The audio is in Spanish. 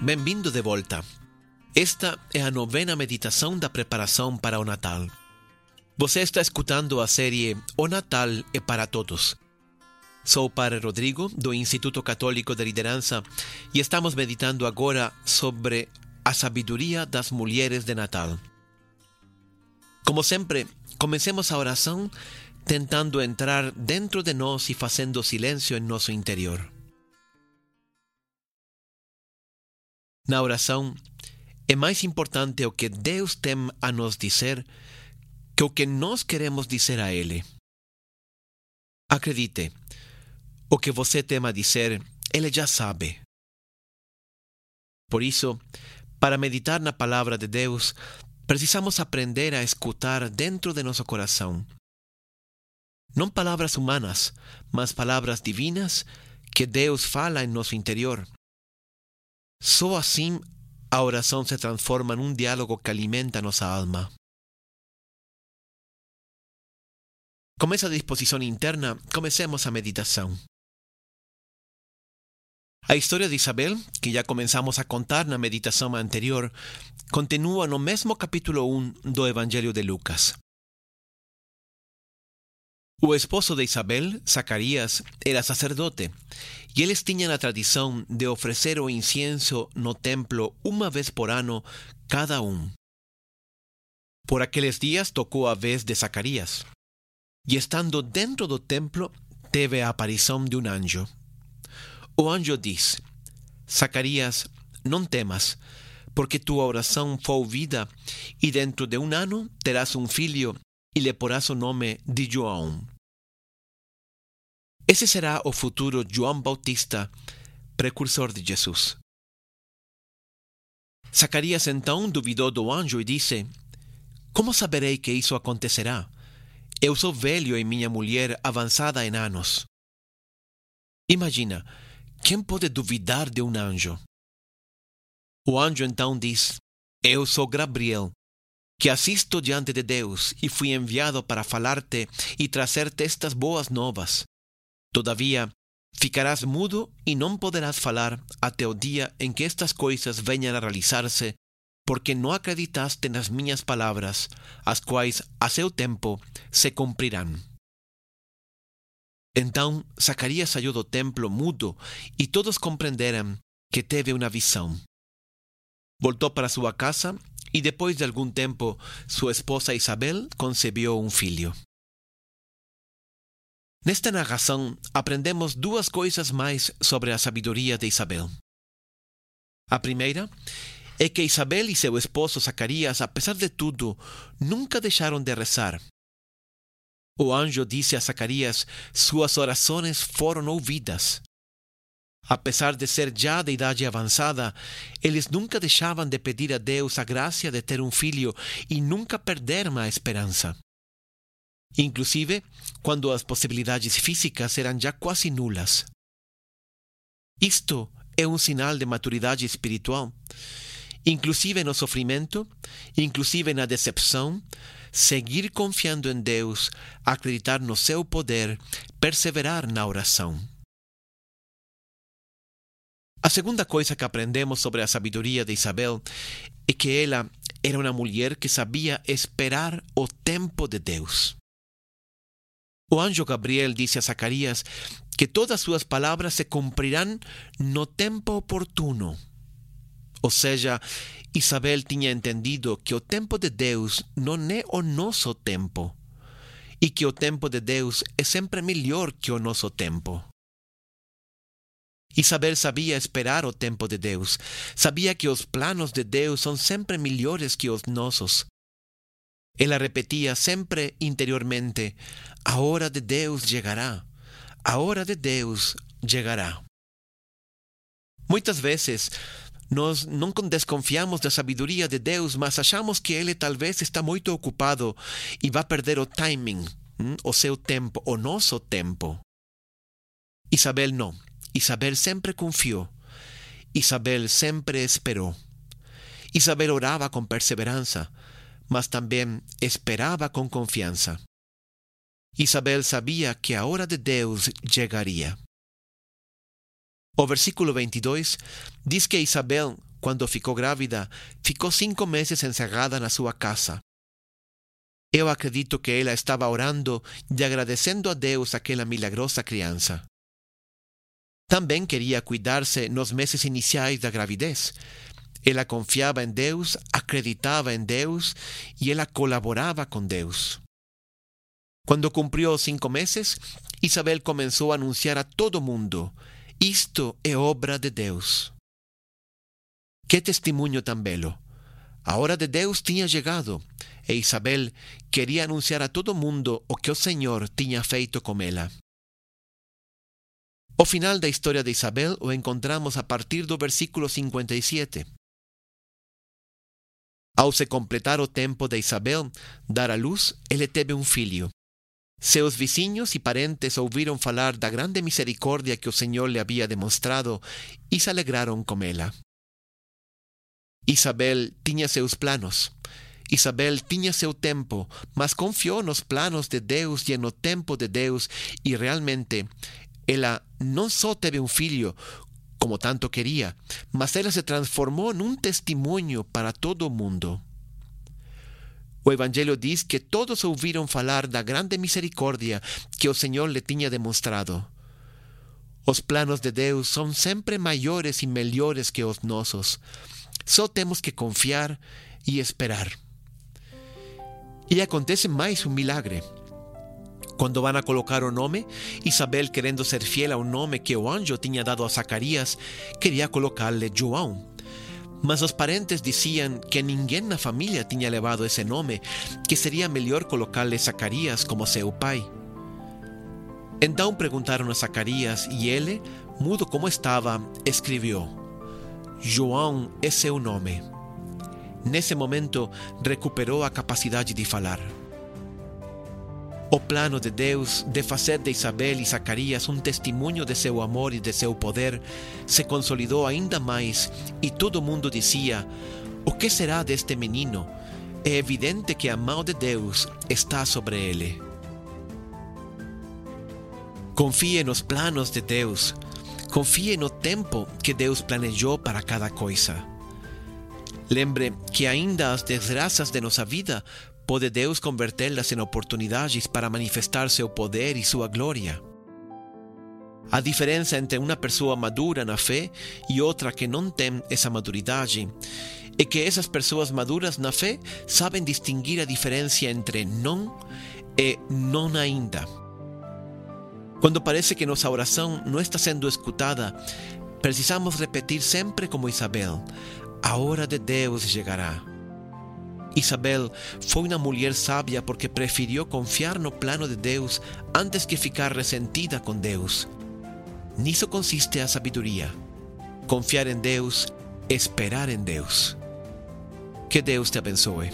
bem-vindo de volta. Esta é a novena meditação da preparação para o Natal. Você está escutando a série O Natal é para Todos. Sou o Padre Rodrigo, do Instituto Católico de Liderança, e estamos meditando agora sobre a sabedoria das mulheres de Natal. Como sempre, comecemos a oração tentando entrar dentro de nós e fazendo silêncio em nosso interior. Na oração, é mais importante o que Deus tem a nos dizer que o que nós queremos dizer a Ele. Acredite, o que você tem a dizer, Ele já sabe. Por isso, para meditar na palavra de Deus, precisamos aprender a escutar dentro de nosso coração. Não palavras humanas, mas palavras divinas que Deus fala em nosso interior. Assim a oração se transforma num diálogo que alimenta nossa alma. Com essa disposição interna, comecemos a meditação. A história de Isabel, que já começamos a contar na meditação anterior, continua no mesmo capítulo 1 do Evangelho de Lucas. O esposo de Isabel, Zacarias, era sacerdote, e eles tinham a tradição de oferecer o incienso no templo uma vez por ano cada um. Por aqueles dias tocou a vez de Zacarias, e estando dentro do templo, teve a aparição de um anjo. O anjo diz: Zacarias, não temas, porque tua oração foi ouvida, e dentro de um ano terás um filho e lhe porás o nome de João. Esse será o futuro João Bautista, precursor de Jesus. Zacarias então duvidou do anjo e disse: Como saberei que isso acontecerá? Eu sou velho e minha mulher avançada em anos. Imagina, quem pode duvidar de um anjo? O anjo então diz: Eu sou Gabriel, que assisto diante de Deus e fui enviado para falar-te e trazer-te estas boas novas. Todavia, ficarás mudo e não poderás falar até o dia em que estas coisas venham a realizar-se, porque não acreditaste nas minhas palavras, as quais, a seu tempo, se cumprirão. Então Zacarias saiu do templo mudo e todos compreenderam que teve uma visão. Voltou para sua casa e depois de algum tempo sua esposa Isabel concebeu um filho. Nesta narração, aprendemos duas coisas mais sobre a sabedoria de Isabel. A primeira é que Isabel e seu esposo Zacarias, apesar de tudo, nunca deixaram de rezar. O anjo disse a Zacarias: suas orações foram ouvidas. Apesar de ser já de idade avançada, eles nunca deixavam de pedir a Deus a graça de ter um filho e nunca perderam a esperança. Inclusive quando as possibilidades físicas eram já quase nulas. Isto é um sinal de maturidade espiritual. Inclusive no sofrimento, inclusive na decepção, seguir confiando em Deus, acreditar no seu poder, perseverar na oração. A segunda coisa que aprendemos sobre a sabedoria de Isabel é que ela era uma mulher que sabia esperar o tempo de Deus. O anjo Gabriel disse a Zacarias que todas suas palavras se cumprirão no tempo oportuno. Ou seja, Isabel tinha entendido que o tempo de Deus não é o nosso tempo e que o tempo de Deus é sempre melhor que o nosso tempo. Isabel sabia esperar o tempo de Deus, sabia que os planos de Deus são sempre melhores que os nossos. Ela repetia sempre interiormente: A hora de Deus chegará, a hora de Deus chegará. Muitas vezes nós não desconfiamos da sabedoria de Deus, mas achamos que Ele talvez está muito ocupado e vai perder o timing, o seu tempo, o nosso tempo. Isabel não. Isabel sempre confiou. Isabel sempre esperou. Isabel orava com perseverança, mas também esperava com confiança. Isabel sabia que a hora de Deus chegaria. O versículo 22 diz que Isabel, quando ficou grávida, ficou cinco meses encerrada na sua casa. Eu acredito que ela estava orando e agradecendo a Deus aquela milagrosa criança. Também queria cuidar-se nos meses iniciais da gravidez. Ela confiava em Deus, acreditava em Deus e ela colaborava com Deus. Quando cumpriu cinco meses, Isabel começou a anunciar a todo mundo: Isto é obra de Deus. Que testemunho tão belo! A hora de Deus tinha chegado e Isabel queria anunciar a todo mundo o que o Senhor tinha feito com ela. Final da história de Isabel o encontramos a partir do versículo 57. Ao se completar o tempo de Isabel dar à luz, ele teve um filho. Seus vizinhos e parentes ouviram falar da grande misericórdia que o Senhor lhe havia demonstrado e se alegraram com ela. Isabel tinha seus planos. Isabel tinha seu tempo, mas confiou nos planos de Deus e no tempo de Deus e realmente ela não só teve um filho, como tanto queria, mas ela se transformou num testemunho para todo mundo. O Evangelho diz que todos ouviram falar da grande misericórdia que o Senhor lhe tinha demonstrado. Os planos de Deus são sempre maiores e melhores que os nossos. Só temos que confiar e esperar. E acontece mais um milagre. Quando van a colocar o nome, Isabel, querendo ser fiel ao nome que o anjo tinha dado a Zacarias, queria colocar-lhe João. Mas os parentes diziam que ninguém na família tinha levado esse nome, que seria melhor colocar-lhe Zacarias como seu pai. Então perguntaram a Zacarias e ele, mudo como estava, escreveu: João é seu nome. Nesse momento, recuperou a capacidade de falar. O plano de Deus de fazer de Isabel e Zacarias um testemunho de seu amor e de seu poder se consolidou ainda mais e todo mundo dizia: O que será deste menino? É evidente que a mão de Deus está sobre ele. Confie nos planos de Deus. Confie no tempo que Deus planejou para cada coisa. Lembre que ainda as desgraças de nossa vida pode Deus convertê-las em oportunidades para manifestar seu poder e sua glória. A diferença entre uma pessoa madura na fé e outra que não tem essa maturidade é que essas pessoas maduras na fé sabem distinguir a diferença entre não e não ainda. Quando parece que nossa oração não está sendo escutada, precisamos repetir sempre como Isabel: a hora de Deus chegará. Isabel foi uma mulher sábia porque preferiu confiar no plano de Deus antes que ficar ressentida com Deus. Nisso consiste a sabedoria. Confiar em Deus, esperar em Deus. Que Deus te abençoe.